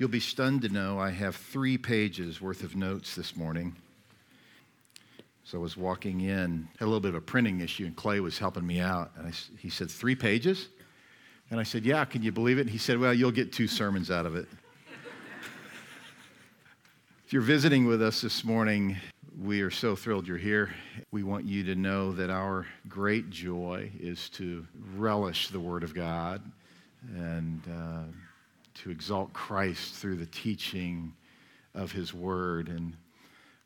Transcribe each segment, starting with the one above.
You'll be stunned to know I have three pages worth of notes this morning. So I was walking in, had a little bit of a printing issue, and Clay was helping me out. And I, he said, Three pages? And I said, Yeah, can you believe it? And he said, Well, you'll get two sermons out of it. if you're visiting with us this morning, we are so thrilled you're here. We want you to know that our great joy is to relish the Word of God and uh, to exalt Christ through the teaching of His Word. And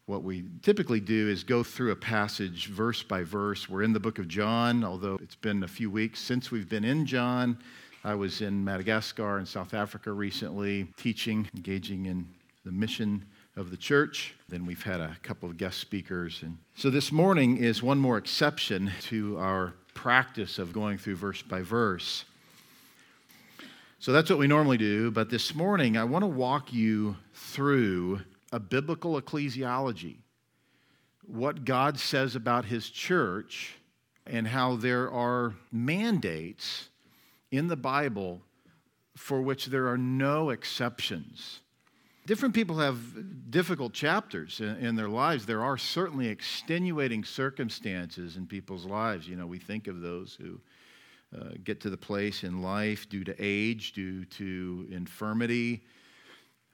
what we typically do is go through a passage verse by verse. We're in the book of John, although it's been a few weeks since we've been in John. I was in Madagascar and South Africa recently, teaching, engaging in the mission of the church. Then we've had a couple of guest speakers. And so this morning is one more exception to our practice of going through verse by verse. So that's what we normally do. But this morning, I want to walk you through a biblical ecclesiology, what God says about his church, and how there are mandates in the Bible for which there are no exceptions. Different people have difficult chapters in, their lives. There are certainly extenuating circumstances in people's lives. You know, we think of those who uh, get to the place in life due to age, due to infirmity,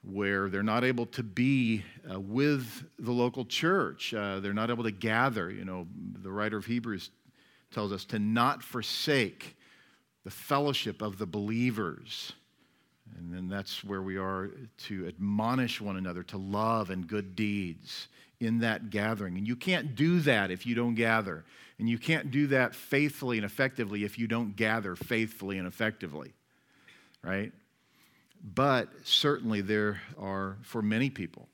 where they're not able to be uh, with the local church. Uh, they're not able to gather. You know, the writer of Hebrews tells us to not forsake the fellowship of the believers. And then that's where we are to admonish one another to love and good deeds in that gathering. And you can't do that if you don't gather. And you can't do that faithfully and effectively if you don't gather faithfully and effectively, right? But certainly there are, for many people,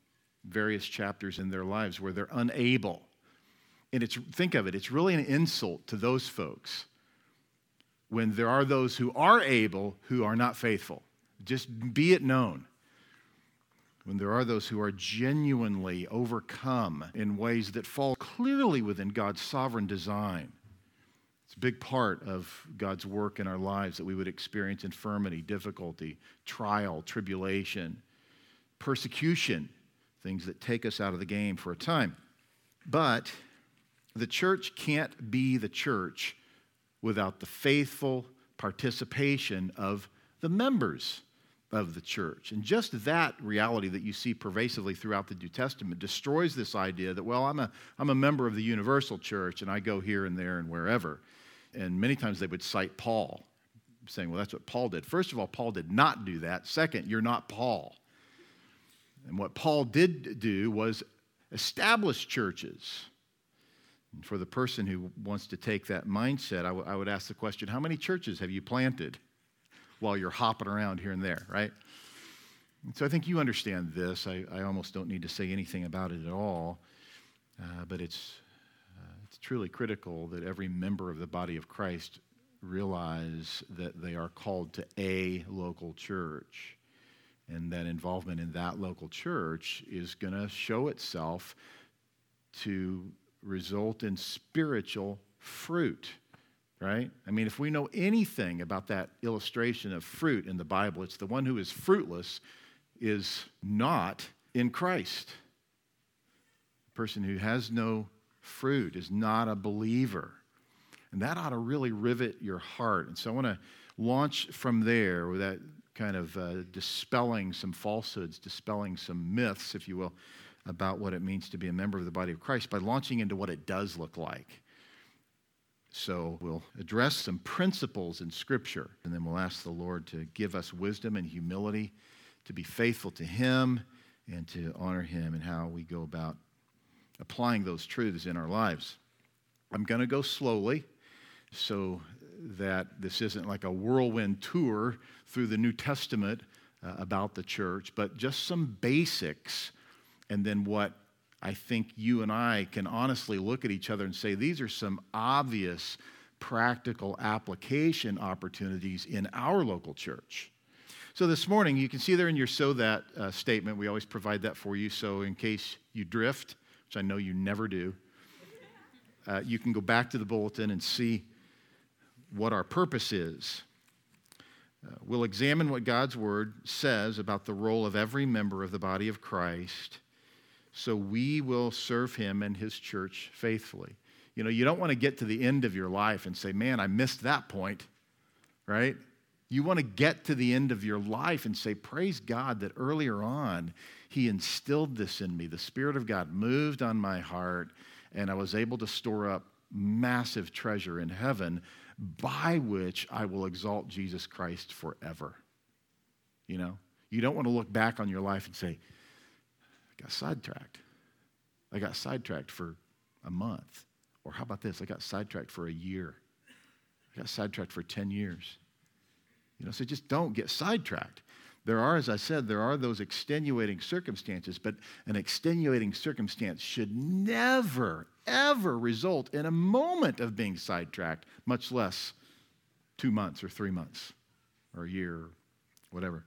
various chapters in their lives where they're unable. And it's, think of it, it's really an insult to those folks when there are those who are able who are not faithful. Just be it known. When there are those who are genuinely overcome in ways that fall clearly within God's sovereign design it's a big part of God's work in our lives that we would experience infirmity, difficulty, trial, tribulation, persecution, things that take us out of the game for a time. But the church can't be the church without the faithful participation of the members of the church. And just that reality that you see pervasively throughout the New Testament destroys this idea that, well, I'm a, I'm a member of the universal church and I go here and there and wherever and many times they would cite Paul, saying, well, that's what Paul did. First of all, Paul did not do that. Second, you're not Paul. And what Paul did do was establish churches. And for the person who wants to take that mindset, I, w- I would ask the question how many churches have you planted while you're hopping around here and there, right? And so I think you understand this. I, I almost don't need to say anything about it at all, uh, but it's it's truly critical that every member of the body of Christ realize that they are called to a local church and that involvement in that local church is going to show itself to result in spiritual fruit right i mean if we know anything about that illustration of fruit in the bible it's the one who is fruitless is not in christ the person who has no fruit, is not a believer. And that ought to really rivet your heart. And so I want to launch from there with that kind of uh, dispelling some falsehoods, dispelling some myths, if you will, about what it means to be a member of the body of Christ by launching into what it does look like. So we'll address some principles in Scripture, and then we'll ask the Lord to give us wisdom and humility to be faithful to Him and to honor Him in how we go about applying those truths in our lives. I'm going to go slowly so that this isn't like a whirlwind tour through the New Testament uh, about the church, but just some basics, and then what I think you and I can honestly look at each other and say, these are some obvious practical application opportunities in our local church. So this morning, you can see there in your so that uh, statement, we always provide that for you. So in case you drift, which I know you never do, uh, you can go back to the bulletin and see what our purpose is. Uh, we'll examine what God's Word says about the role of every member of the body of Christ so we will serve Him and His church faithfully. You know, you don't want to get to the end of your life and say, man, I missed that point, right? You want to get to the end of your life and say, Praise God that earlier on He instilled this in me. The Spirit of God moved on my heart, and I was able to store up massive treasure in heaven by which I will exalt Jesus Christ forever. You know, you don't want to look back on your life and say, I got sidetracked. I got sidetracked for a month. Or how about this? I got sidetracked for a year. I got sidetracked for 10 years. You know, so just don't get sidetracked. There are, as I said, there are those extenuating circumstances, but an extenuating circumstance should never, ever result in a moment of being sidetracked, much less two months or three months or a year or whatever.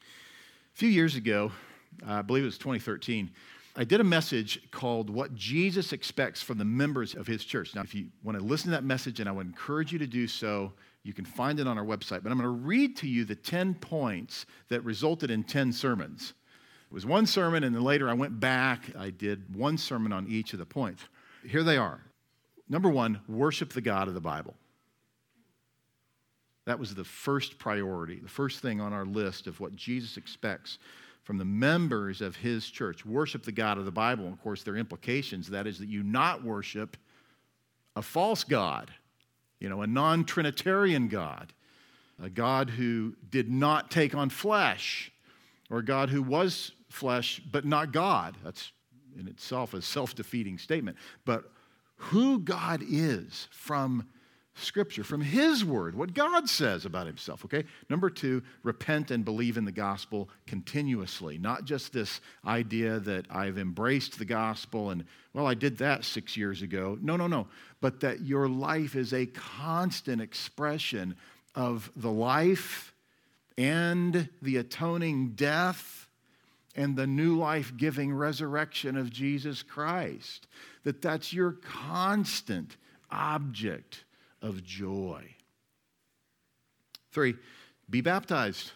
A few years ago, I believe it was 2013, I did a message called What Jesus Expects from the Members of His Church. Now, if you want to listen to that message, and I would encourage you to do so, you can find it on our website. But I'm going to read to you the 10 points that resulted in 10 sermons. It was one sermon, and then later I went back. I did one sermon on each of the points. Here they are. Number one, worship the God of the Bible. That was the first priority, the first thing on our list of what Jesus expects from the members of his church. Worship the God of the Bible. Of course, there are implications. That is, that you not worship a false God you know, a non Trinitarian God, a God who did not take on flesh, or a God who was flesh but not God. That's in itself a self defeating statement. But who God is from Scripture, from His Word, what God says about Himself, okay? Number two, repent and believe in the gospel continuously. Not just this idea that I've embraced the gospel and, well, I did that six years ago. No, no, no. But that your life is a constant expression of the life and the atoning death and the new life giving resurrection of Jesus Christ. That that's your constant object of joy. Three, be baptized.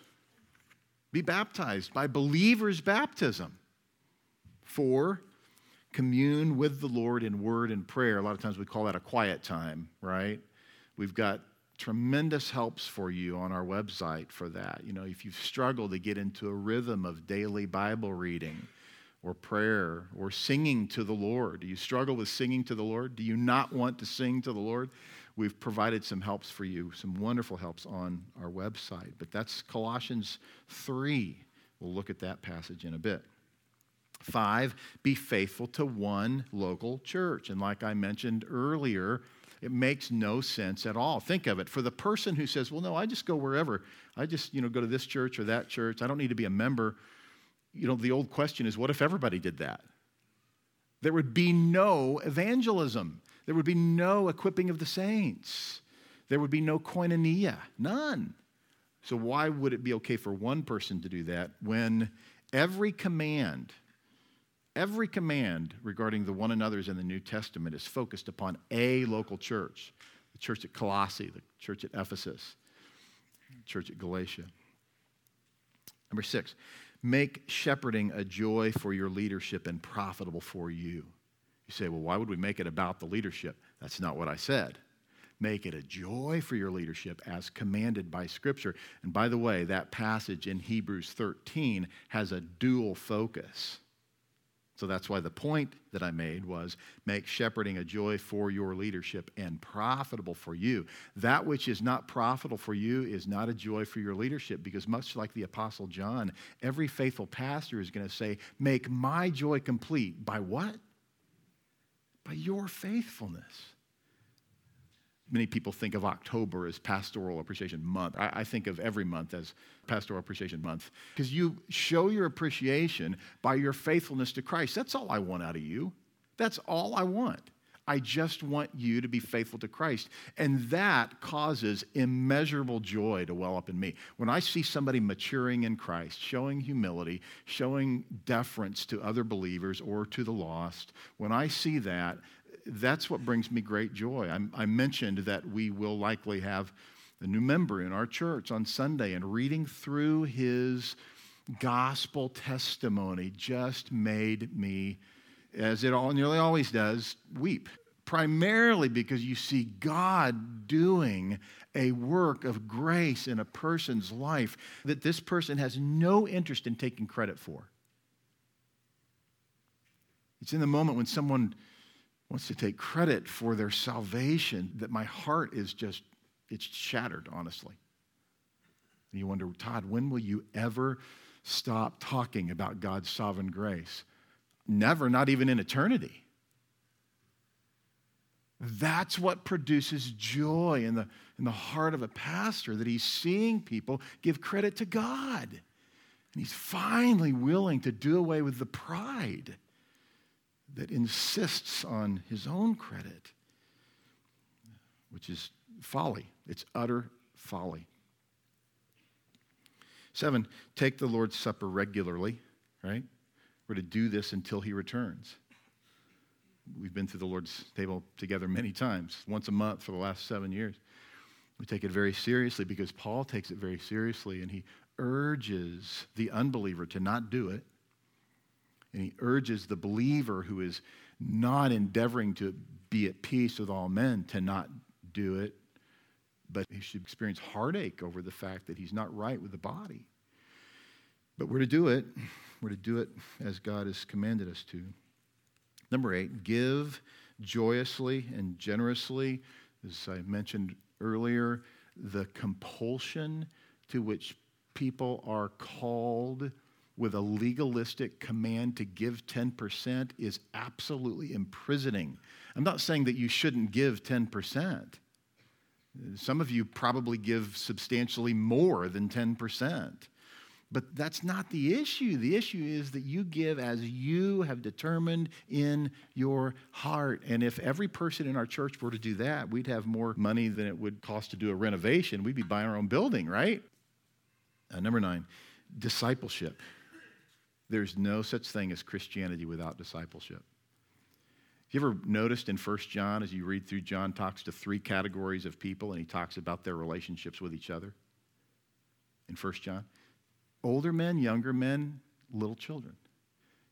Be baptized by believers' baptism. Four, commune with the Lord in word and prayer. A lot of times we call that a quiet time, right? We've got tremendous helps for you on our website for that. You know, if you've struggled to get into a rhythm of daily Bible reading or prayer or singing to the Lord, do you struggle with singing to the Lord? Do you not want to sing to the Lord? We've provided some helps for you, some wonderful helps on our website. But that's Colossians 3. We'll look at that passage in a bit. Five, be faithful to one local church. And like I mentioned earlier, it makes no sense at all. Think of it. For the person who says, well, no, I just go wherever. I just, you know, go to this church or that church. I don't need to be a member. You know, the old question is, what if everybody did that? There would be no evangelism. There would be no equipping of the saints. There would be no koinonia, none. So, why would it be okay for one person to do that when every command, every command regarding the one another's in the New Testament is focused upon a local church? The church at Colossae, the church at Ephesus, the church at Galatia. Number six, make shepherding a joy for your leadership and profitable for you. You say, well, why would we make it about the leadership? That's not what I said. Make it a joy for your leadership as commanded by Scripture. And by the way, that passage in Hebrews 13 has a dual focus. So that's why the point that I made was make shepherding a joy for your leadership and profitable for you. That which is not profitable for you is not a joy for your leadership because, much like the Apostle John, every faithful pastor is going to say, Make my joy complete by what? By your faithfulness. Many people think of October as Pastoral Appreciation Month. I, I think of every month as Pastoral Appreciation Month because you show your appreciation by your faithfulness to Christ. That's all I want out of you. That's all I want. I just want you to be faithful to Christ. And that causes immeasurable joy to well up in me. When I see somebody maturing in Christ, showing humility, showing deference to other believers or to the lost, when I see that, that's what brings me great joy. I'm, i mentioned that we will likely have a new member in our church on Sunday, and reading through his gospel testimony just made me, as it all nearly always does, weep. Primarily because you see God doing a work of grace in a person's life that this person has no interest in taking credit for. It's in the moment when someone wants to take credit for their salvation that my heart is just, it's shattered, honestly. And you wonder, Todd, when will you ever stop talking about God's sovereign grace? Never, not even in eternity. That's what produces joy in the, in the heart of a pastor, that he's seeing people give credit to God. And he's finally willing to do away with the pride that insists on his own credit, which is folly. It's utter folly. Seven, take the Lord's Supper regularly, right? We're to do this until he returns. We've been through the Lord's table together many times, once a month for the last seven years. We take it very seriously because Paul takes it very seriously and he urges the unbeliever to not do it and he urges the believer who is not endeavoring to be at peace with all men to not do it, but he should experience heartache over the fact that he's not right with the body. But we're to do it. We're to do it as God has commanded us to. Number eight, give joyously and generously. As I mentioned earlier, the compulsion to which people are called with a legalistic command to give 10% is absolutely imprisoning. I'm not saying that you shouldn't give 10%. Some of you probably give substantially more than 10%. But that's not the issue. The issue is that you give as you have determined in your heart. And if every person in our church were to do that, we'd have more money than it would cost to do a renovation. We'd be buying our own building, right? Uh, number nine, discipleship. There's no such thing as Christianity without discipleship. You ever noticed in 1 John, as you read through, John talks to three categories of people and he talks about their relationships with each other? In 1 John? Older men, younger men, little children.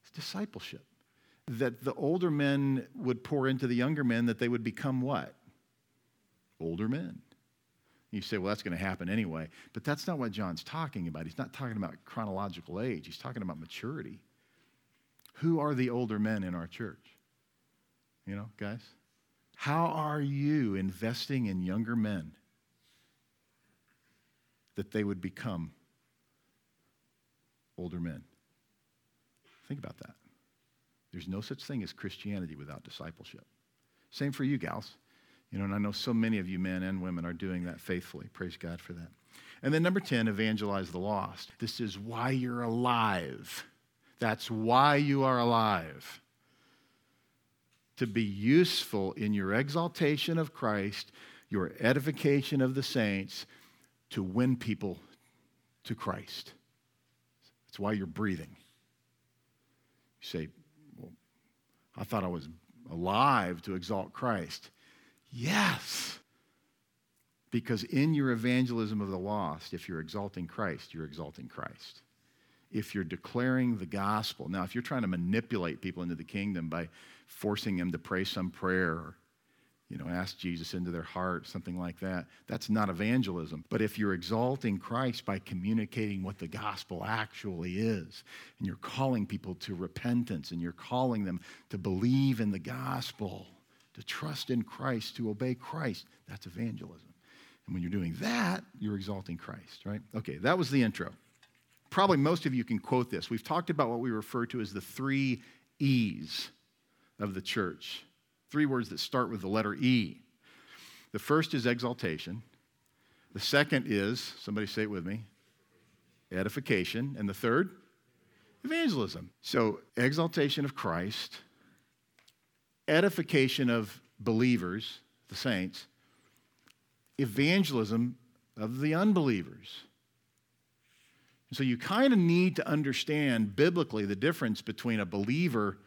It's discipleship. That the older men would pour into the younger men, that they would become what? Older men. You say, well, that's going to happen anyway. But that's not what John's talking about. He's not talking about chronological age, he's talking about maturity. Who are the older men in our church? You know, guys? How are you investing in younger men that they would become older men? Think about that. There's no such thing as Christianity without discipleship. Same for you, gals. You know, and I know so many of you men and women are doing that faithfully. Praise God for that. And then number 10, evangelize the lost. This is why you're alive. That's why you are alive. To be useful in your exaltation of Christ, your edification of the saints, to win people to Christ. That's why you're breathing. You say, well, I thought I was alive to exalt Christ. Yes. Because in your evangelism of the lost, if you're exalting Christ, you're exalting Christ. If you're declaring the gospel, now, if you're trying to manipulate people into the kingdom by forcing them to pray some prayer or you know, ask Jesus into their heart, something like that. That's not evangelism. But if you're exalting Christ by communicating what the gospel actually is, and you're calling people to repentance, and you're calling them to believe in the gospel, to trust in Christ, to obey Christ. That's evangelism. And when you're doing that, you're exalting Christ, right? Okay, that was the intro. Probably most of you can quote this. We've talked about what we refer to as the three E's of the church. Three words that start with the letter E. The first is exaltation. The second is, somebody say it with me, edification. And the third, evangelism. So, exaltation of Christ, edification of believers, the saints, evangelism of the unbelievers. so you kind of need to understand biblically the difference between a believer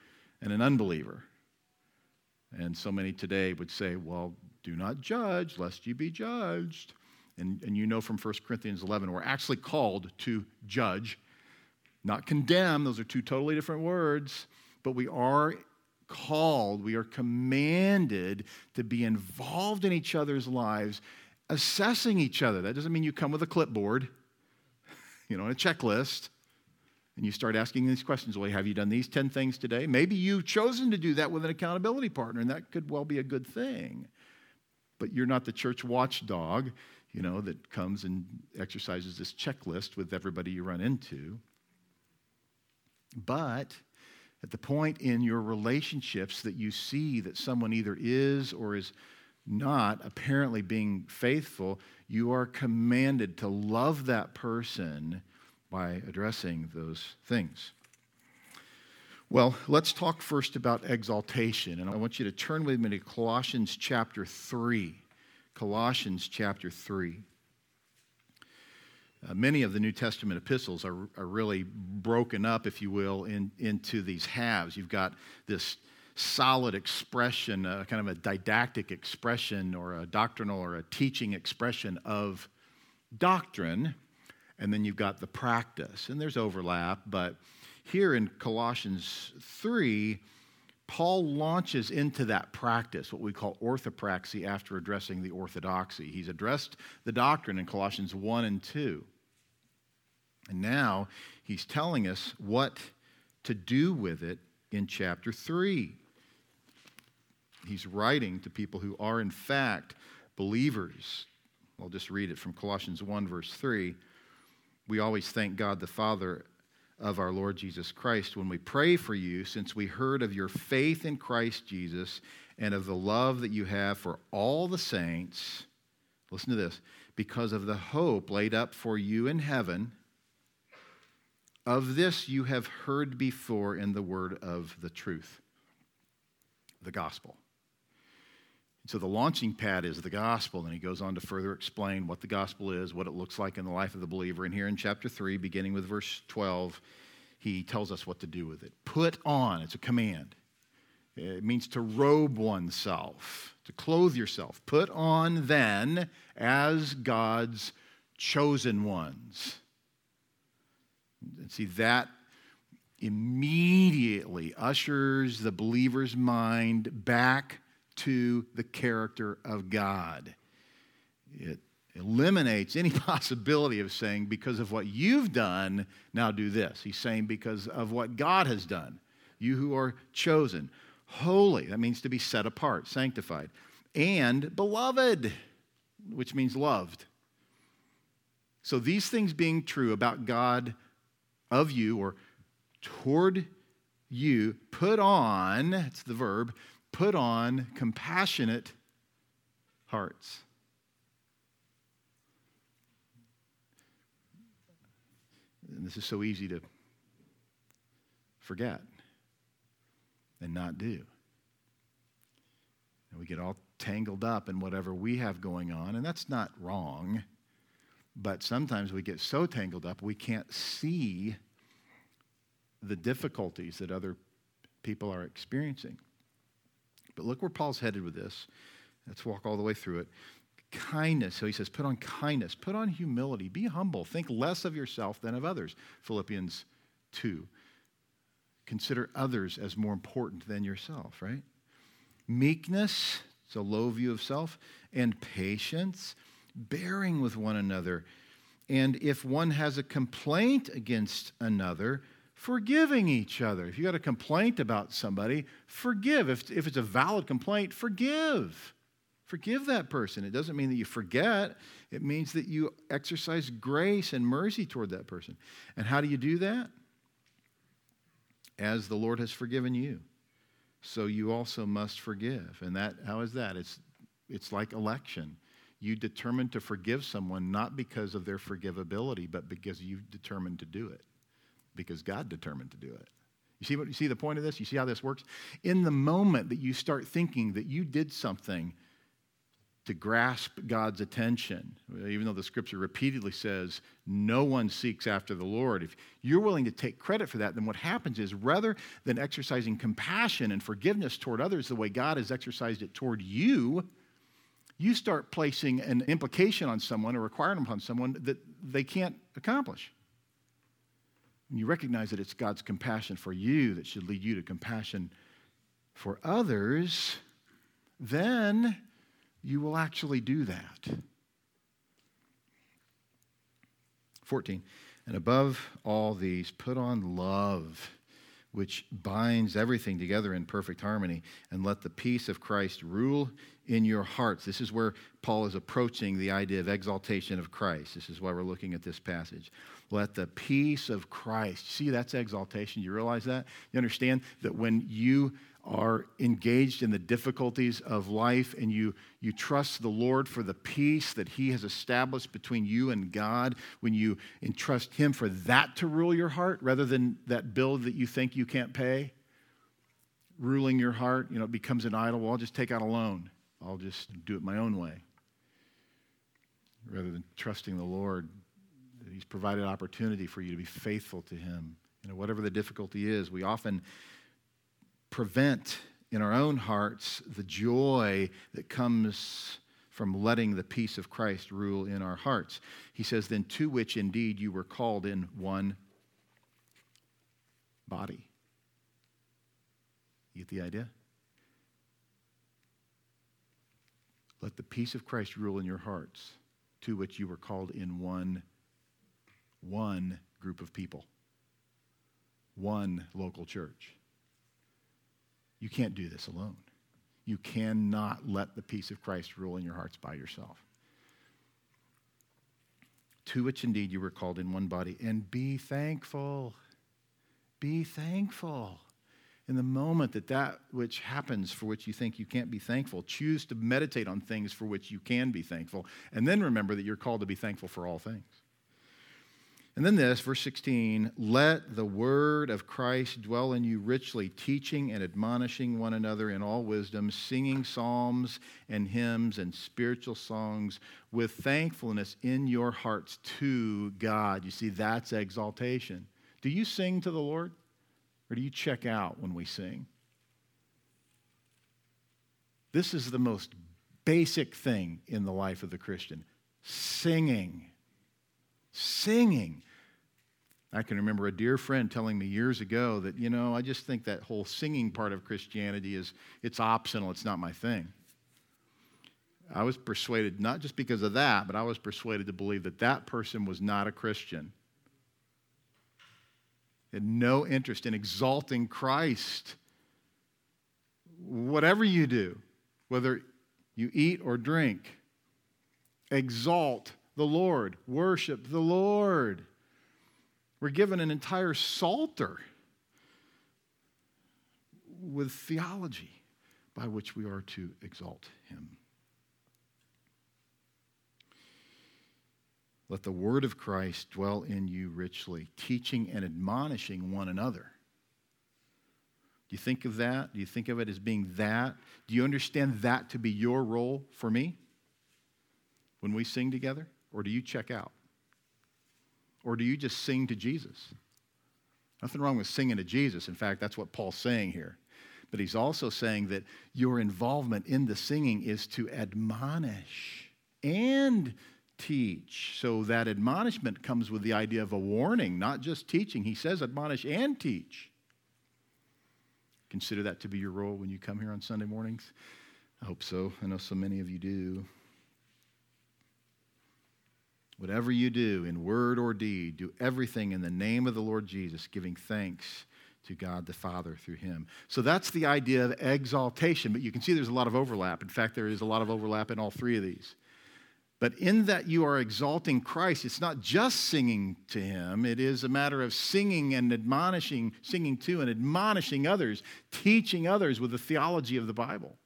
and an unbeliever. And so many today would say, well, do not judge lest you be judged. And, and you know from 1 Corinthians 11, we're actually called to judge, not condemn. Those are two totally different words. But we are called, we are commanded to be involved in each other's lives, assessing each other. That doesn't mean you come with a clipboard, you know, and a checklist and you start asking these questions well have you done these 10 things today? Maybe you've chosen to do that with an accountability partner and that could well be a good thing. But you're not the church watchdog you know that comes and exercises this checklist with everybody you run into. But at the point in your relationships that you see that someone either is or is not apparently being faithful, you are commanded to love that person by addressing those things. Well, let's talk first about exaltation. And I want you to turn with me to Colossians chapter 3. Colossians chapter 3. Uh, many of the New Testament epistles are, are really broken up, if you will, in, into these halves. You've got this solid expression, uh, kind of a didactic expression, or a doctrinal or a teaching expression of doctrine and then you've got the practice. And there's overlap, but here in Colossians 3, Paul launches into that practice, what we call orthopraxy, after addressing the orthodoxy. He's addressed the doctrine in Colossians 1 and 2. And now he's telling us what to do with it in chapter 3. He's writing to people who are, in fact, believers. I'll just read it from Colossians 1, verse 3 we always thank God the Father of our Lord Jesus Christ when we pray for you, since we heard of your faith in Christ Jesus and of the love that you have for all the saints. Listen to this because of the hope laid up for you in heaven. Of this you have heard before in the word of the truth, the gospel. So the launching pad is the gospel, and he goes on to further explain what the gospel is, what it looks like in the life of the believer. And here in chapter 3, beginning with verse 12, he tells us what to do with it. Put on, it's a command. It means to robe oneself, to clothe yourself. Put on then as God's chosen ones. And see, that immediately ushers the believer's mind back to the character of God. It eliminates any possibility of saying, because of what you've done, now do this. He's saying, because of what God has done. You who are chosen, holy, that means to be set apart, sanctified, and beloved, which means loved. So, these things being true about God of you or toward you, put on, it's the verb, put on compassionate hearts. And this is so easy to forget and not do. And we get all tangled up in whatever we have going on, and that's not wrong. But sometimes we get so tangled up we can't see the difficulties that other people are experiencing. But look where Paul's headed with this. Let's walk all the way through it. Kindness. So he says, put on kindness, put on humility, be humble, think less of yourself than of others. Philippians 2. Consider others as more important than yourself, right? Meekness, it's a low view of self, and patience, bearing with one another. And if one has a complaint against another, forgiving each other. If you got a complaint about somebody, forgive. If, if it's a valid complaint, forgive. Forgive that person. It doesn't mean that you forget, it means that you exercise grace and mercy toward that person. And how do you do that? As the Lord has forgiven you. So you also must forgive. And that how is that? It's it's like election. You determine to forgive someone not because of their forgivability, but because you've determined to do it because God determined to do it. You see what you see the point of this? You see how this works? In the moment that you start thinking that you did something to grasp God's attention, even though the scripture repeatedly says no one seeks after the Lord, if you're willing to take credit for that, then what happens is rather than exercising compassion and forgiveness toward others the way God has exercised it toward you, you start placing an implication on someone or requirement upon someone that they can't accomplish. When you recognize that it's God's compassion for you that should lead you to compassion for others, then you will actually do that. 14. And above all these, put on love, which binds everything together in perfect harmony, and let the peace of Christ rule in your hearts. This is where Paul is approaching the idea of exaltation of Christ. This is why we're looking at this passage. Let the peace of Christ, see, that's exaltation. You realize that? You understand that when you are engaged in the difficulties of life and you, you trust the Lord for the peace that He has established between you and God, when you entrust Him for that to rule your heart rather than that bill that you think you can't pay, ruling your heart, you know, it becomes an idol. Well, I'll just take out a loan, I'll just do it my own way. Rather than trusting the Lord, that He's provided opportunity for you to be faithful to Him. You know, whatever the difficulty is, we often prevent in our own hearts the joy that comes from letting the peace of Christ rule in our hearts. He says, Then to which indeed you were called in one body. You get the idea? Let the peace of Christ rule in your hearts, to which you were called in one, one group of people, one local church. You can't do this alone. You cannot let the peace of Christ rule in your hearts by yourself. To which indeed you were called in one body, and be thankful. Be thankful. In the moment that that which happens for which you think you can't be thankful, choose to meditate on things for which you can be thankful, and then remember that you're called to be thankful for all things. And then this, verse 16 let the word of Christ dwell in you richly, teaching and admonishing one another in all wisdom, singing psalms and hymns and spiritual songs with thankfulness in your hearts to God. You see, that's exaltation. Do you sing to the Lord? Or do you check out when we sing? This is the most basic thing in the life of the Christian singing. Singing. I can remember a dear friend telling me years ago that, you know, I just think that whole singing part of Christianity is it's optional, it's not my thing. I was persuaded, not just because of that, but I was persuaded to believe that that person was not a Christian. Had no interest in exalting Christ. Whatever you do, whether you eat or drink, exalt the Lord, worship the Lord. We're given an entire psalter with theology by which we are to exalt him. Let the word of Christ dwell in you richly, teaching and admonishing one another. Do you think of that? Do you think of it as being that? Do you understand that to be your role for me when we sing together? Or do you check out? Or do you just sing to Jesus? Nothing wrong with singing to Jesus. In fact, that's what Paul's saying here. But he's also saying that your involvement in the singing is to admonish and teach. So that admonishment comes with the idea of a warning, not just teaching. He says admonish and teach. Consider that to be your role when you come here on Sunday mornings? I hope so. I know so many of you do. Whatever you do in word or deed, do everything in the name of the Lord Jesus, giving thanks to God the Father through him. So that's the idea of exaltation, but you can see there's a lot of overlap. In fact, there is a lot of overlap in all three of these. But in that you are exalting Christ, it's not just singing to him, it is a matter of singing and admonishing, singing to and admonishing others, teaching others with the theology of the Bible.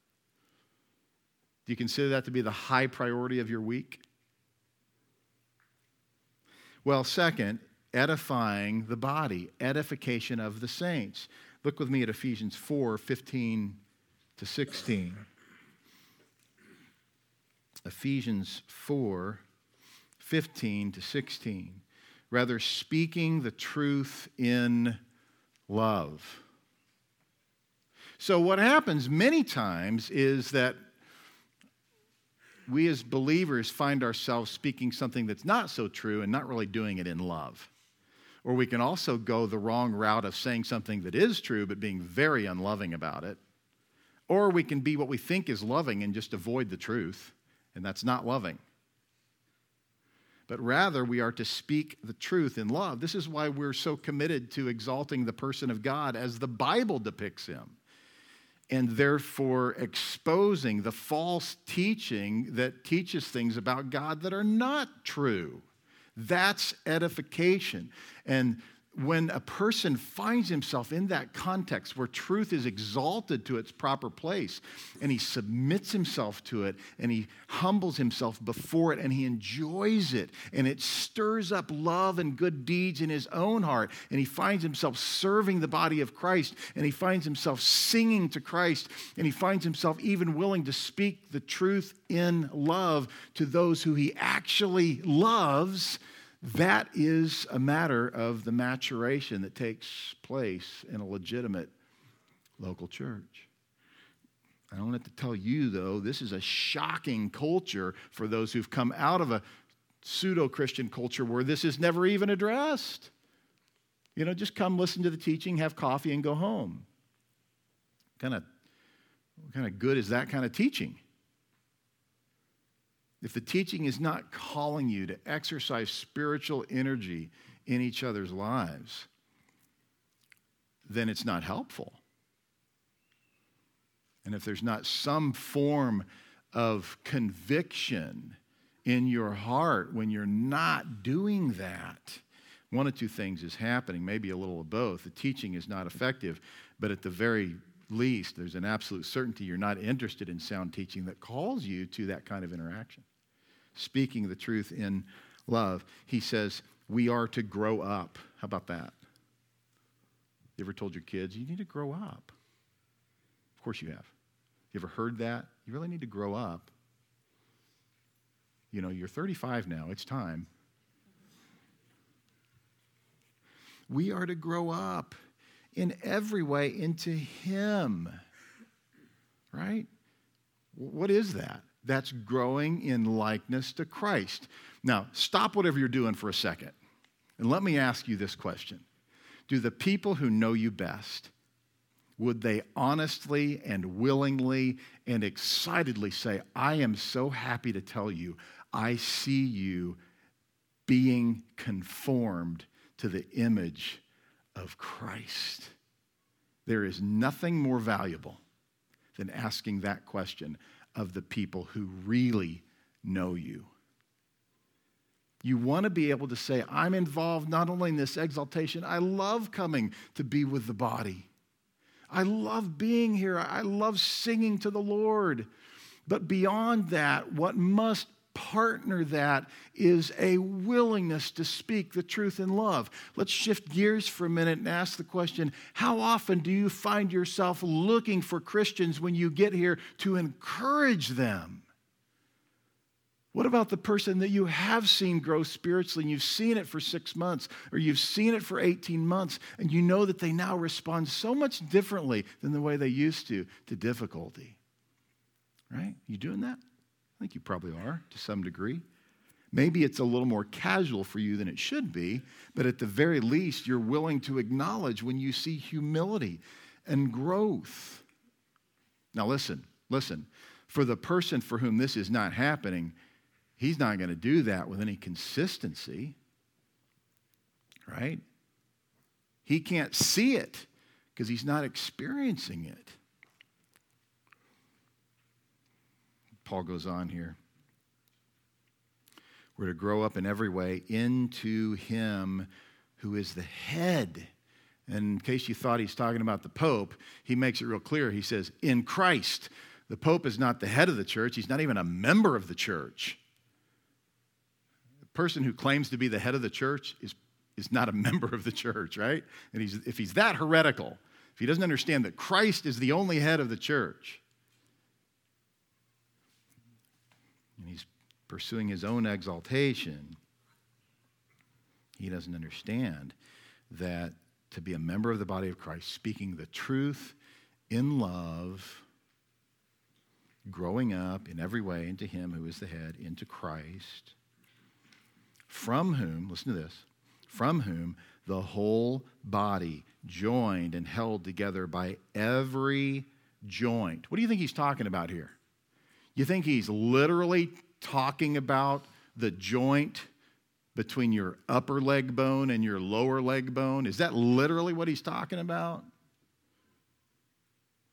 Do you consider that to be the high priority of your week? Well, second, edifying the body, edification of the saints. Look with me at Ephesians 4 15 to 16. Ephesians 4 15 to 16. Rather, speaking the truth in love. So, what happens many times is that we as believers find ourselves speaking something that's not so true and not really doing it in love. Or we can also go the wrong route of saying something that is true but being very unloving about it. Or we can be what we think is loving and just avoid the truth, and that's not loving. But rather, we are to speak the truth in love. This is why we're so committed to exalting the person of God as the Bible depicts him and therefore exposing the false teaching that teaches things about God that are not true. That's edification. And when a person finds himself in that context where truth is exalted to its proper place and he submits himself to it and he humbles himself before it and he enjoys it and it stirs up love and good deeds in his own heart and he finds himself serving the body of Christ and he finds himself singing to Christ and he finds himself even willing to speak the truth in love to those who he actually loves that is a matter of the maturation that takes place in a legitimate local church. I don't have to tell you, though, this is a shocking culture for those who've come out of a pseudo Christian culture where this is never even addressed. You know, just come listen to the teaching, have coffee, and go home. Kind of, what kind of good is that kind of teaching? If the teaching is not calling you to exercise spiritual energy in each other's lives, then it's not helpful. And if there's not some form of conviction in your heart when you're not doing that, one of two things is happening, maybe a little of both. The teaching is not effective, but at the very least, there's an absolute certainty you're not interested in sound teaching that calls you to that kind of interaction speaking the truth in love. He says, We are to grow up. How about that? You ever told your kids, You need to grow up? Of course you have. You ever heard that? You really need to grow up. You know, you're 35 now, it's time. We are to grow up in every way into Him. Right? What is that? That's growing in likeness to Christ. Now, stop whatever you're doing for a second. And let me ask you this question Do the people who know you best, would they honestly and willingly and excitedly say, I am so happy to tell you, I see you being conformed to the image of Christ? There is nothing more valuable than asking that question of the people who really know you. You want to be able to say, I'm involved not only in this exaltation, I love coming to be with the body. I love being here. I love singing to the Lord. But beyond that, what must partner that is a willingness to speak the truth in love. Let's shift gears for a minute and ask the question how often do you find yourself looking for Christians when you get here to encourage them? What about the person that you have seen grow spiritually and you've seen it for six months or you've seen it for 18 months and you know that they now respond so much differently than the way they used to to difficulty? Right? You doing that? I think you probably are to some degree. Maybe it's a little more casual for you than it should be, but at the very least, you're willing to acknowledge when you see humility and growth. Now, listen, listen. For the person for whom this is not happening, he's not going to do that with any consistency, right? He can't see it because he's not experiencing it. Paul goes on here. We're to grow up in every way into Him who is the head. And in case you thought he's talking about the Pope, he makes it real clear. He says, In Christ. The Pope is not the head of the church, he's not even a member of the church. The person who claims to be the head of the church is, is not a member of the church, right? And he's, if he's that heretical, if he doesn't understand that Christ is the only head of the church, and he's pursuing his own exaltation, he doesn't understand that to be a member of the body of Christ, speaking the truth in love, growing up in every way into Him who is the head, into Christ, from whom, listen to this, from whom the whole body, joined and held together by every joint. What do you think he's talking about here? You think he's literally talking about the joint between your upper leg bone and your lower leg bone? Is that literally what he's talking about?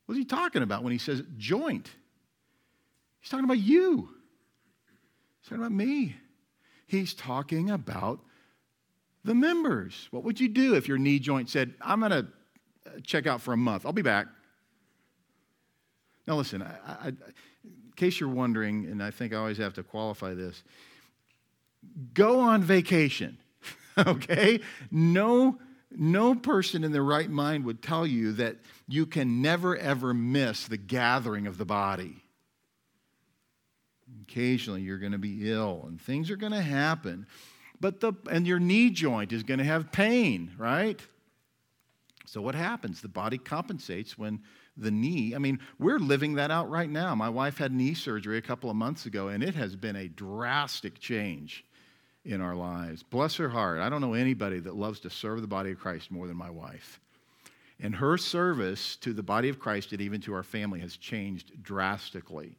What's he talking about when he says joint? He's talking about you. He's talking about me. He's talking about the members. What would you do if your knee joint said, I'm going to uh, check out for a month? I'll be back. Now, listen, I, I, case you're wondering, and I think I always have to qualify this go on vacation, okay? No, no person in their right mind would tell you that you can never, ever miss the gathering of the body. Occasionally, you're going to be ill and things are going to happen. But the, and your knee joint is going to have pain, right? So what happens? The body compensates when the knee, I mean, we're living that out right now. My wife had knee surgery a couple of months ago, and it has been a drastic change in our lives. Bless her heart. I don't know anybody that loves to serve the body of Christ more than my wife. And her service to the body of Christ and even to our family has changed drastically.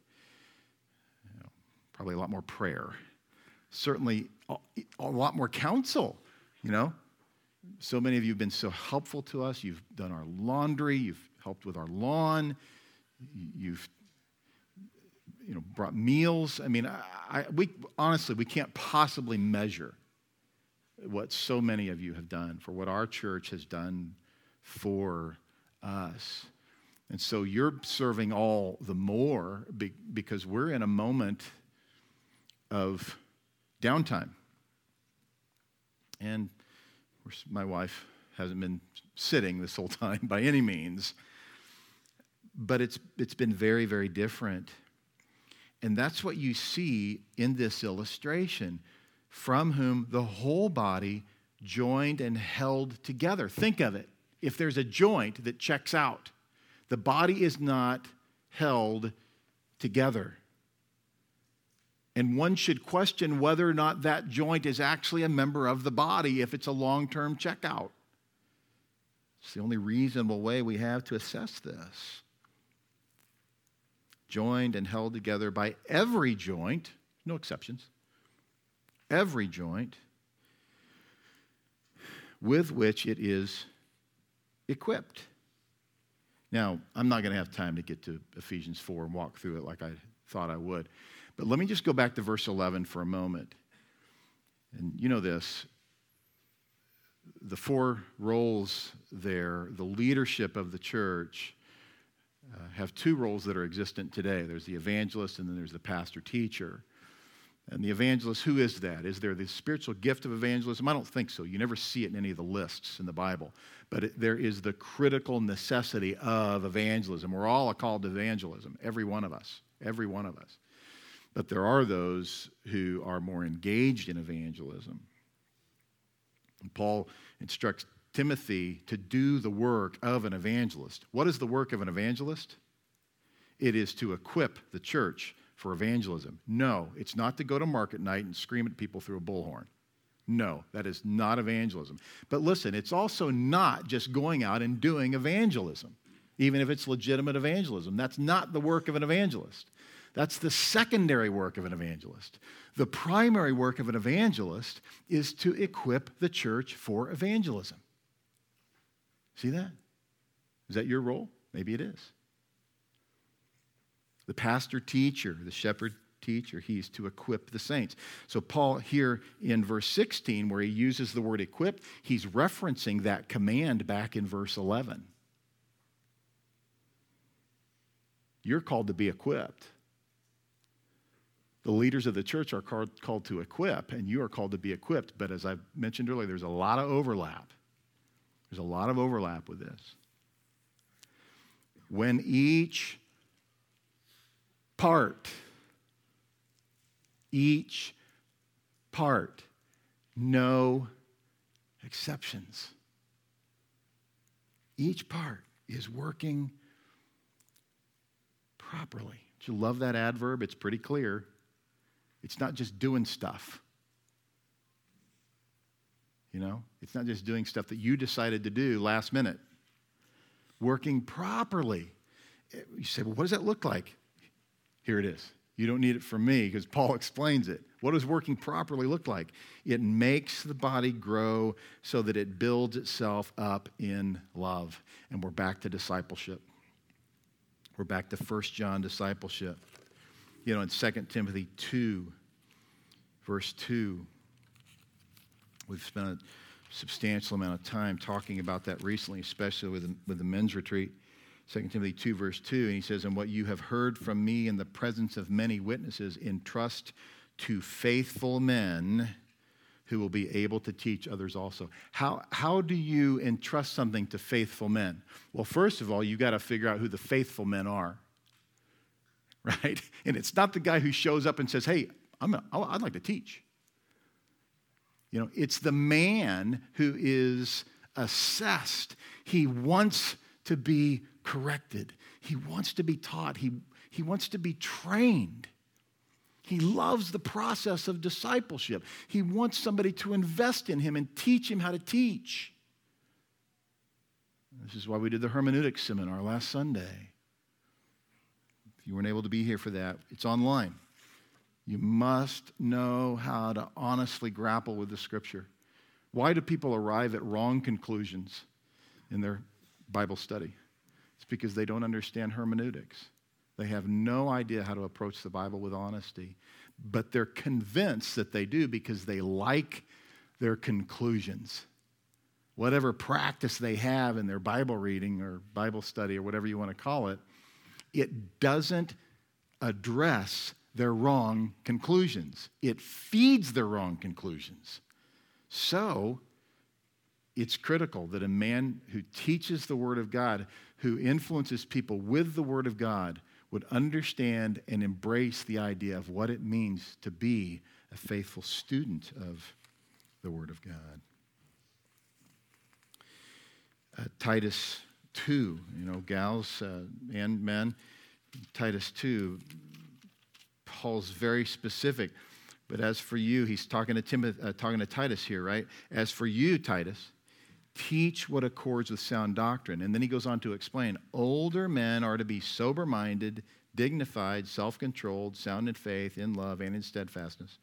You know, probably a lot more prayer certainly a lot more counsel, you know. So many of you have been so helpful to us. You've done our laundry, you've helped with our lawn, you've you know brought meals. I mean, I, I, we honestly we can't possibly measure what so many of you have done for what our church has done for us. And so you're serving all the more because we're in a moment of downtime. And my wife hasn't been sitting this whole time by any means, but it's, it's been very, very different. And that's what you see in this illustration from whom the whole body joined and held together. Think of it. If there's a joint that checks out, the body is not held together. And one should question whether or not that joint is actually a member of the body if it's a long term checkout. It's the only reasonable way we have to assess this. Joined and held together by every joint, no exceptions, every joint with which it is equipped. Now, I'm not going to have time to get to Ephesians 4 and walk through it like I thought I would. But let me just go back to verse 11 for a moment. And you know this the four roles there, the leadership of the church, uh, have two roles that are existent today there's the evangelist, and then there's the pastor teacher. And the evangelist, who is that? Is there the spiritual gift of evangelism? I don't think so. You never see it in any of the lists in the Bible. But it, there is the critical necessity of evangelism. We're all called to evangelism, every one of us, every one of us. But there are those who are more engaged in evangelism. And Paul instructs Timothy to do the work of an evangelist. What is the work of an evangelist? It is to equip the church for evangelism. No, it's not to go to market night and scream at people through a bullhorn. No, that is not evangelism. But listen, it's also not just going out and doing evangelism, even if it's legitimate evangelism. That's not the work of an evangelist. That's the secondary work of an evangelist. The primary work of an evangelist is to equip the church for evangelism. See that? Is that your role? Maybe it is. The pastor teacher, the shepherd teacher, he's to equip the saints. So, Paul, here in verse 16, where he uses the word equip, he's referencing that command back in verse 11. You're called to be equipped. The leaders of the church are called, to equip, and you are called to be equipped. But as I mentioned earlier, there's a lot of overlap. There's a lot of overlap with this. When each part, each part, no exceptions. Each part is working properly Do you love that adverb? It's pretty clear. It's not just doing stuff. You know, it's not just doing stuff that you decided to do last minute. Working properly. You say, well, what does that look like? Here it is. You don't need it from me because Paul explains it. What does working properly look like? It makes the body grow so that it builds itself up in love. And we're back to discipleship. We're back to 1 John discipleship. You know, in 2 Timothy 2, verse 2, we've spent a substantial amount of time talking about that recently, especially with, with the men's retreat. 2 Timothy 2, verse 2, and he says, And what you have heard from me in the presence of many witnesses, entrust to faithful men who will be able to teach others also. How, how do you entrust something to faithful men? Well, first of all, you got to figure out who the faithful men are, right? And it's not the guy who shows up and says, Hey, I'm a, I'd like to teach. You know, it's the man who is assessed. He wants to be corrected. He wants to be taught. He, he wants to be trained. He loves the process of discipleship. He wants somebody to invest in him and teach him how to teach. This is why we did the hermeneutics seminar last Sunday. If you weren't able to be here for that, it's online. You must know how to honestly grapple with the scripture. Why do people arrive at wrong conclusions in their Bible study? It's because they don't understand hermeneutics. They have no idea how to approach the Bible with honesty, but they're convinced that they do because they like their conclusions. Whatever practice they have in their Bible reading or Bible study or whatever you want to call it, it doesn't address their wrong conclusions. It feeds their wrong conclusions. So, it's critical that a man who teaches the Word of God, who influences people with the Word of God, would understand and embrace the idea of what it means to be a faithful student of the Word of God. Uh, Titus 2, you know, gals uh, and men, Titus 2, Paul's very specific. But as for you, he's talking to, Timothy, uh, talking to Titus here, right? As for you, Titus, teach what accords with sound doctrine. And then he goes on to explain older men are to be sober minded, dignified, self controlled, sound in faith, in love, and in steadfastness.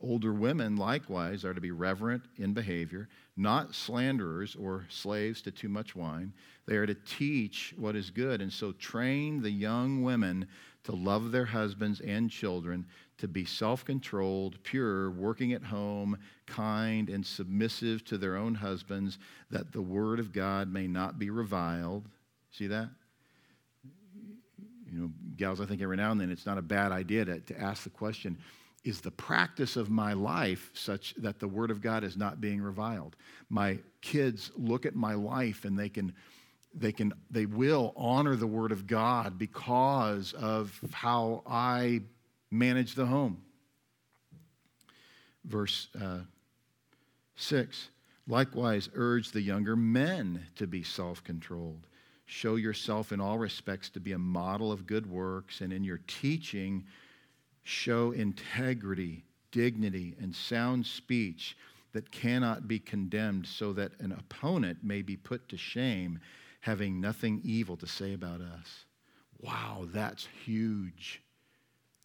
Older women, likewise, are to be reverent in behavior, not slanderers or slaves to too much wine. They are to teach what is good, and so train the young women to love their husbands and children, to be self controlled, pure, working at home, kind, and submissive to their own husbands, that the word of God may not be reviled. See that? You know, gals, I think every now and then it's not a bad idea to, to ask the question is the practice of my life such that the word of God is not being reviled? My kids look at my life and they can they can they will honor the word of god because of how i manage the home. Verse uh, 6 likewise urge the younger men to be self-controlled. Show yourself in all respects to be a model of good works and in your teaching show integrity dignity and sound speech that cannot be condemned so that an opponent may be put to shame having nothing evil to say about us. Wow, that's huge.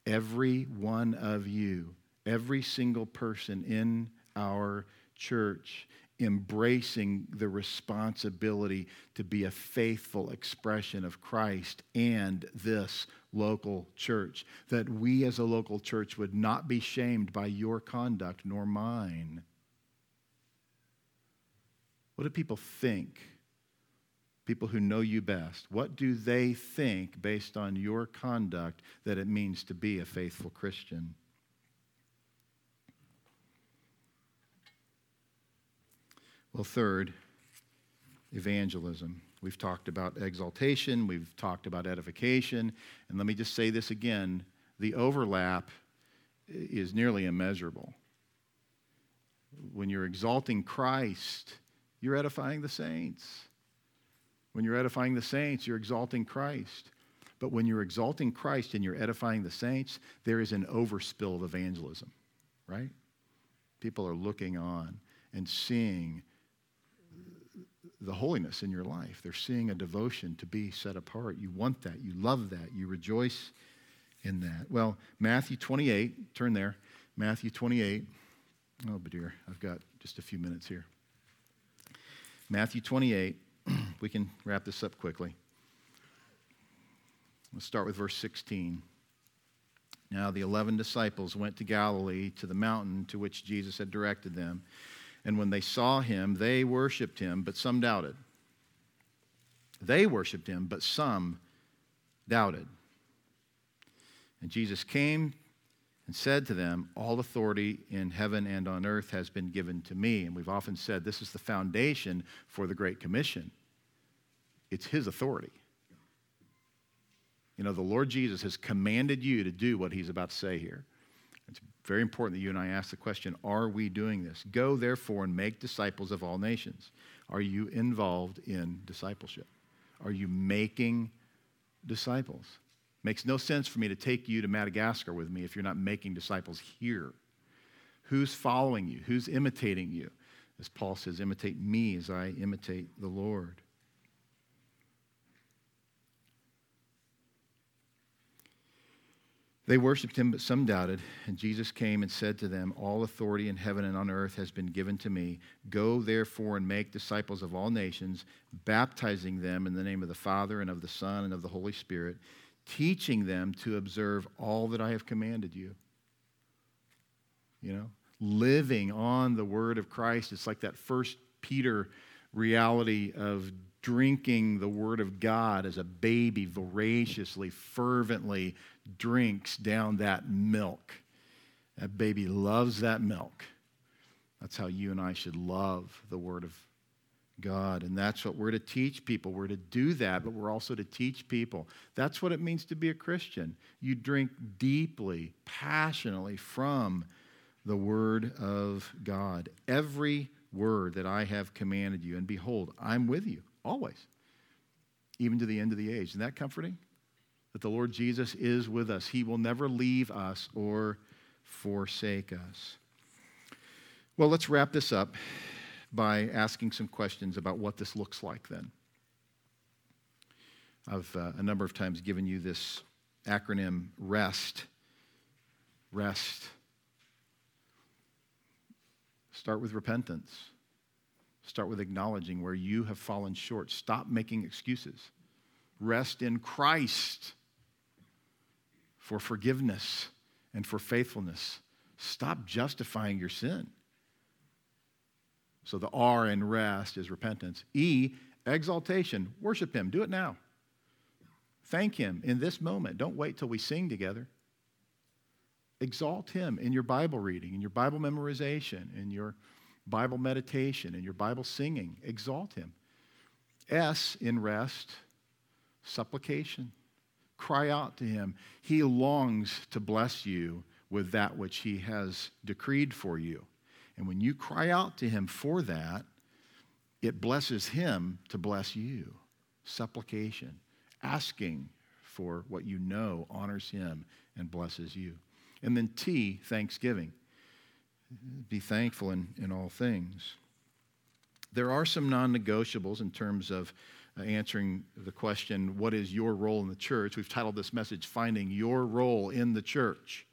Every one of you, every single person in our church, embracing the responsibility to be a faithful expression of Christ and this local church. That we as a local church would not be shamed by your conduct nor mine. What do people think? People who know you best, what do they think based on your conduct that it means to be a faithful Christian? Well, third, evangelism. We've talked about exaltation, we've talked about edification, and let me just say this again the overlap is nearly immeasurable. When you're exalting Christ, you're edifying the saints. When you're edifying the saints, you're exalting Christ. But when you're exalting Christ and you're edifying the saints, there is an overspill of evangelism, right? People are looking on and seeing the holiness in your life. They're seeing a devotion to be set apart. You want that. You love that. You rejoice in that. Well, Matthew 28, turn there. Matthew 28. Oh, but dear, I've got just a few minutes here. Matthew 28. we can wrap this up quickly. Let's start with verse 16. Now the eleven disciples went to Galilee to the mountain to which Jesus had directed them. And when they saw him, they worshiped him, but some doubted. They worshiped him, but some doubted. And Jesus came and said to them, All authority in heaven and on earth has been given to me. And we've often said this is the foundation for the Great Commission. It's his authority. You know, the Lord Jesus has commanded you to do what he's about to say here. It's very important that you and I ask the question Are we doing this? Go, therefore, and make disciples of all nations. Are you involved in discipleship? Are you making disciples? Makes no sense for me to take you to Madagascar with me if you're not making disciples here. Who's following you? Who's imitating you? As Paul says, imitate me as I imitate the Lord. They worshiped him, but some doubted. And Jesus came and said to them, All authority in heaven and on earth has been given to me. Go therefore and make disciples of all nations, baptizing them in the name of the Father and of the Son and of the Holy Spirit, teaching them to observe all that I have commanded you. You know, living on the word of Christ. It's like that first Peter reality of drinking the Word of God as a baby voraciously, fervently drinks down that milk. That baby loves that milk. That's how you and I should love the Word of God. And that's what we're to teach people. We're to do that, but we're also to teach people. That's what it means to be a Christian. You drink deeply, passionately from the Word of God. Every word that I have commanded you, and behold, I'm with you always, even to the end of the age. Isn't that comforting? That the Lord Jesus is with us. He will never leave us or forsake us. Well, let's wrap this up by asking some questions about what this looks like then. I've uh, a number of times given you this acronym REST. REST. Start with repentance. Start with acknowledging where you have fallen short. Stop making excuses. Rest in Christ for forgiveness and for faithfulness. Stop justifying your sin. So the R in rest is repentance. E, exaltation. Worship Him. Do it now. Thank Him in this moment. Don't wait till we sing together. Exalt Him in your Bible reading, in your Bible memorization, in your Bible meditation in your Bible singing. Exalt him. S in rest, supplication. Cry out to him. He longs to bless you with that which he has decreed for you. And when you cry out to him for that, it blesses him to bless you. Supplication, asking for what you know honors him and blesses you. And then T, thanksgiving be thankful in, in all things. There are some non negotiables in terms of uh, answering the question, What is your role in the church? We've titled this message, Finding Your Role in the Church.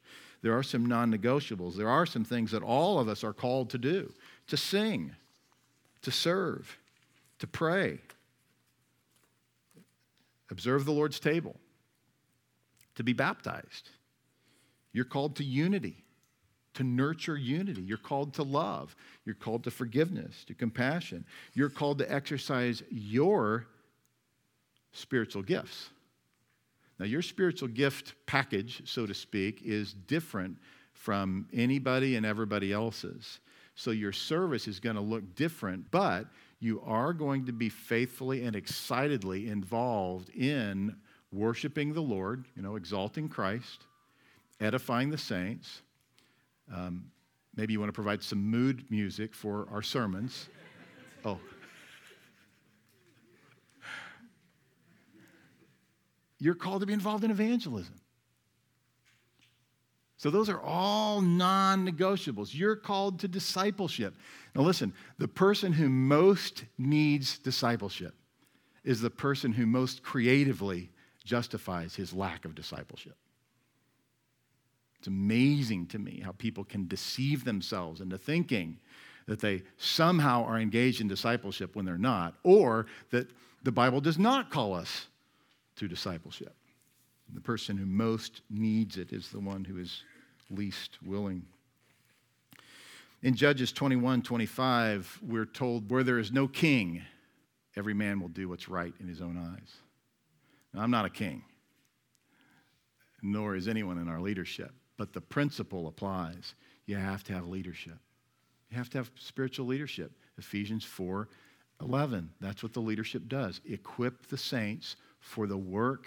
There are some non negotiables. There are some things that all of us are called to do to sing, to serve, to pray, observe the Lord's table, to be baptized. You're called to unity to nurture unity. You're called to love. You're called to forgiveness, to compassion. You're called to exercise your spiritual gifts. Now, your spiritual gift package, so to speak, is different from anybody and everybody else's. So your service is going to look different, but you are going to be faithfully and excitedly involved in worshiping the Lord, you know, exalting Christ, edifying the saints, um, maybe you want to provide some mood music for our sermons. Oh. You're called to be involved in evangelism. So those are all non negotiables. You're called to discipleship. Now, listen, the person who most needs discipleship is the person who most creatively justifies his lack of discipleship. It's amazing to me how people can deceive themselves into thinking that they somehow are engaged in discipleship when they're not, or that the Bible does not call us to discipleship. The person who most needs it is the one who is least willing. In Judges 21 25, we're told, Where there is no king, every man will do what's right in his own eyes. Now, I'm not a king, nor is anyone in our leadership, but the principle applies. You have to have leadership. You have to have spiritual leadership. Ephesians 4 11. That's what the leadership does equip the saints for the work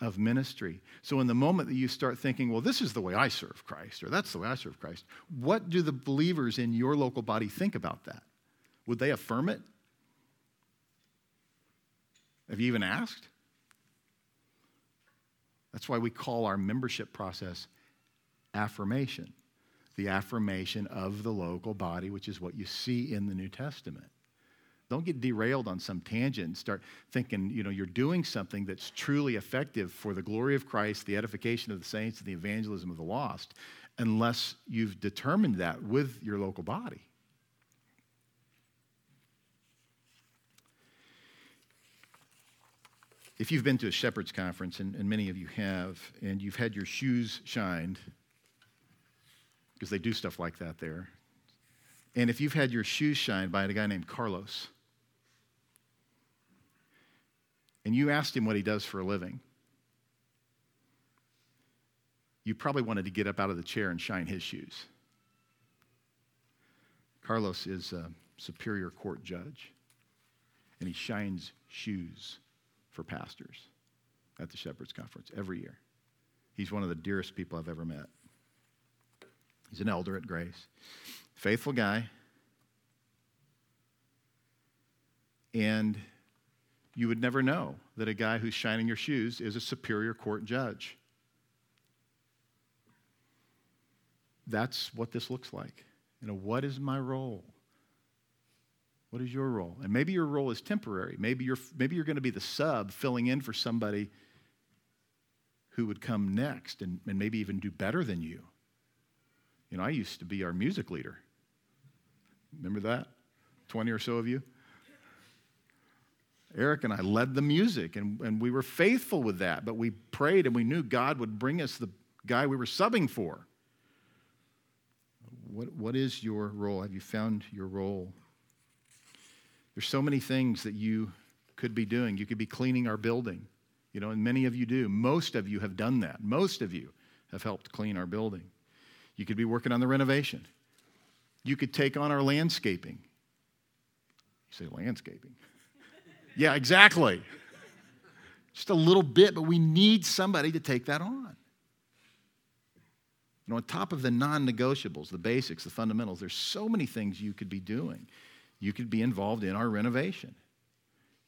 of ministry. So, in the moment that you start thinking, well, this is the way I serve Christ, or that's the way I serve Christ, what do the believers in your local body think about that? Would they affirm it? Have you even asked? That's why we call our membership process affirmation the affirmation of the local body, which is what you see in the New Testament. Don't get derailed on some tangent start thinking, you know, you're doing something that's truly effective for the glory of Christ, the edification of the saints, and the evangelism of the lost, unless you've determined that with your local body. If you've been to a shepherd's conference, and, and many of you have, and you've had your shoes shined, because they do stuff like that there, and if you've had your shoes shined by a guy named Carlos, and you asked him what he does for a living, you probably wanted to get up out of the chair and shine his shoes. Carlos is a superior court judge, and he shines shoes for pastors at the Shepherd's Conference every year. He's one of the dearest people I've ever met. He's an elder at Grace, faithful guy. And you would never know that a guy who's shining your shoes is a superior court judge. That's what this looks like. You know, what is my role? What is your role? And maybe your role is temporary. Maybe you're, maybe you're going to be the sub filling in for somebody who would come next and, and maybe even do better than you. You know, I used to be our music leader. Remember that? 20 or so of you? Eric and I led the music, and, and we were faithful with that, but we prayed and we knew God would bring us the guy we were subbing for. What, what is your role? Have you found your role? There's so many things that you could be doing. You could be cleaning our building, you know, and many of you do. Most of you have done that. Most of you have helped clean our building. You could be working on the renovation. You could take on our landscaping. You say landscaping. Yeah, exactly. Just a little bit, but we need somebody to take that on. You know, on top of the non negotiables, the basics, the fundamentals, there's so many things you could be doing. You could be involved in our renovation.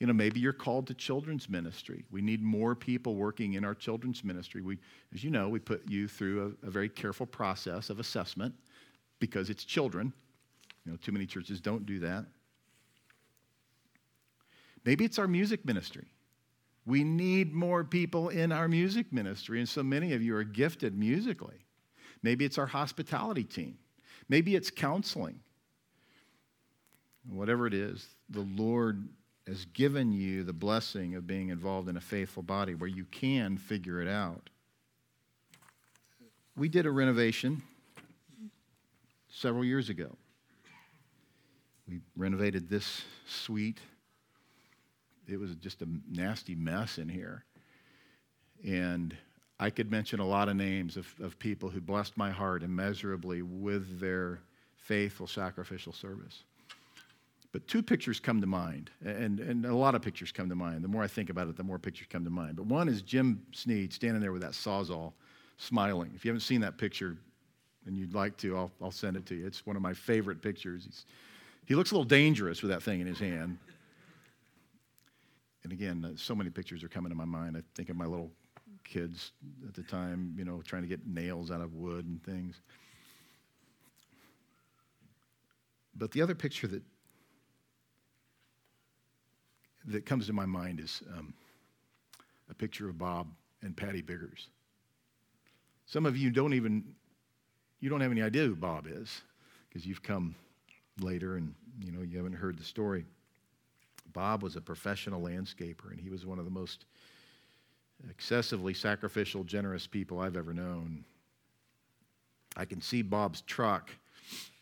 You know, maybe you're called to children's ministry. We need more people working in our children's ministry. We, as you know, we put you through a, a very careful process of assessment because it's children. You know, too many churches don't do that. Maybe it's our music ministry. We need more people in our music ministry, and so many of you are gifted musically. Maybe it's our hospitality team. Maybe it's counseling. Whatever it is, the Lord has given you the blessing of being involved in a faithful body where you can figure it out. We did a renovation several years ago. We renovated this suite it was just a nasty mess in here. And I could mention a lot of names of, of people who blessed my heart immeasurably with their faithful sacrificial service. But two pictures come to mind, and, and a lot of pictures come to mind. The more I think about it, the more pictures come to mind. But one is Jim Sneed standing there with that sawzall, smiling. If you haven't seen that picture and you'd like to, I'll, I'll send it to you. It's one of my favorite pictures. He's, he looks a little dangerous with that thing in his hand. And again, uh, so many pictures are coming to my mind. I think of my little kids at the time, you know, trying to get nails out of wood and things. But the other picture that that comes to my mind is um, a picture of Bob and Patty Biggers. Some of you don't even you don't have any idea who Bob is because you've come later and you know you haven't heard the story. Bob was a professional landscaper and he was one of the most excessively sacrificial, generous people I've ever known. I can see Bob's truck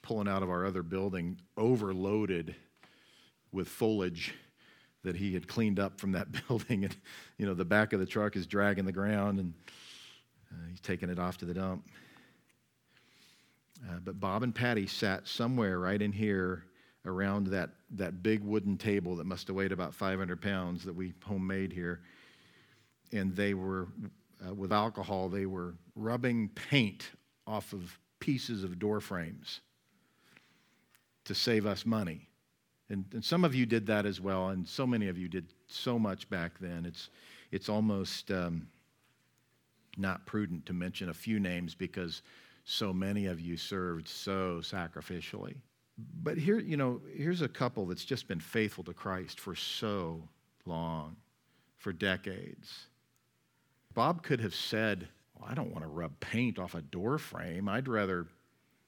pulling out of our other building, overloaded with foliage that he had cleaned up from that building. And, you know, the back of the truck is dragging the ground and uh, he's taking it off to the dump. Uh, but Bob and Patty sat somewhere right in here around that, that big wooden table that must have weighed about 500 pounds that we homemade here. And they were, uh, with alcohol, they were rubbing paint off of pieces of door frames to save us money. And, and some of you did that as well, and so many of you did so much back then. It's, it's almost um, not prudent to mention a few names because so many of you served so sacrificially. But here, you know, here's a couple that's just been faithful to Christ for so long, for decades. Bob could have said, well, I don't want to rub paint off a door frame. I'd rather,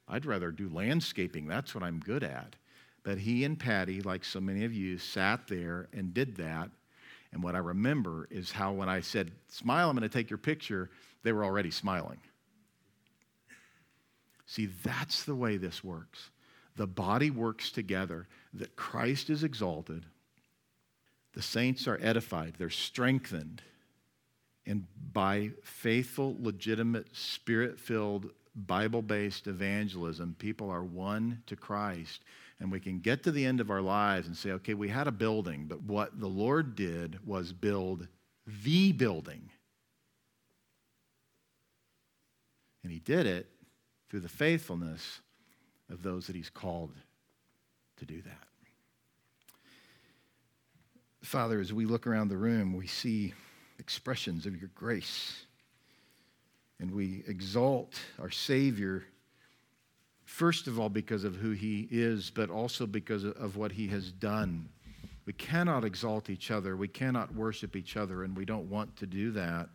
I'd rather do landscaping. That's what I'm good at. But he and Patty, like so many of you, sat there and did that. And what I remember is how when I said, Smile, I'm going to take your picture, they were already smiling. See, that's the way this works. The body works together, that Christ is exalted, the saints are edified, they're strengthened, and by faithful, legitimate, spirit filled, Bible based evangelism, people are won to Christ and we can get to the end of our lives and say, okay, we had a building, but what the Lord did was build the building. And He did it through the faithfulness of those that He's called to do that. Father, as we look around the room, we see expressions of your grace. And we exalt our Savior First of all, because of who he is, but also because of what he has done. We cannot exalt each other. We cannot worship each other, and we don't want to do that.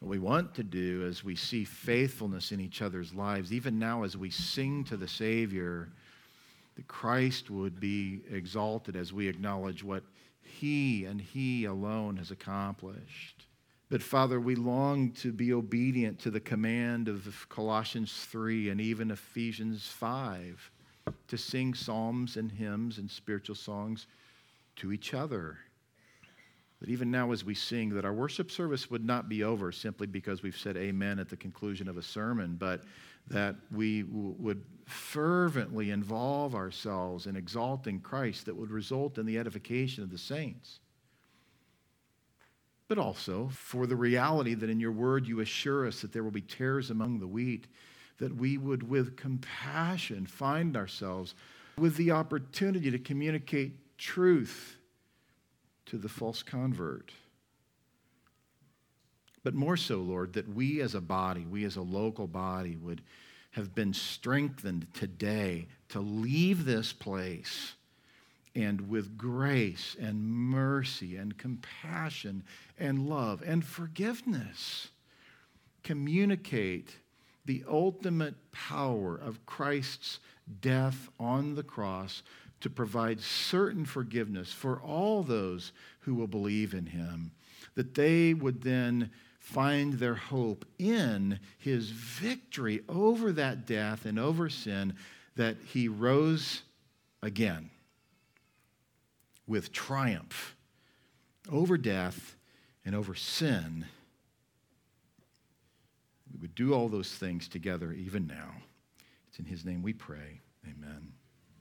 What we want to do is we see faithfulness in each other's lives. Even now, as we sing to the Savior, that Christ would be exalted as we acknowledge what He and He alone has accomplished. But Father, we long to be obedient to the command of Colossians 3 and even Ephesians 5 to sing psalms and hymns and spiritual songs to each other. That even now, as we sing, that our worship service would not be over simply because we've said amen at the conclusion of a sermon, but that we w- would fervently involve ourselves in exalting Christ that would result in the edification of the saints. But also for the reality that in your word you assure us that there will be tares among the wheat, that we would, with compassion, find ourselves with the opportunity to communicate truth to the false convert. But more so, Lord, that we as a body, we as a local body, would have been strengthened today to leave this place and with grace and mercy and compassion and love and forgiveness. Communicate the ultimate power of Christ's death on the cross to provide certain forgiveness for all those who will believe in him, that they would then find their hope in his victory over that death and over sin, that he rose again with triumph over death and over sin. We would do all those things together even now. It's in His name we pray. Amen.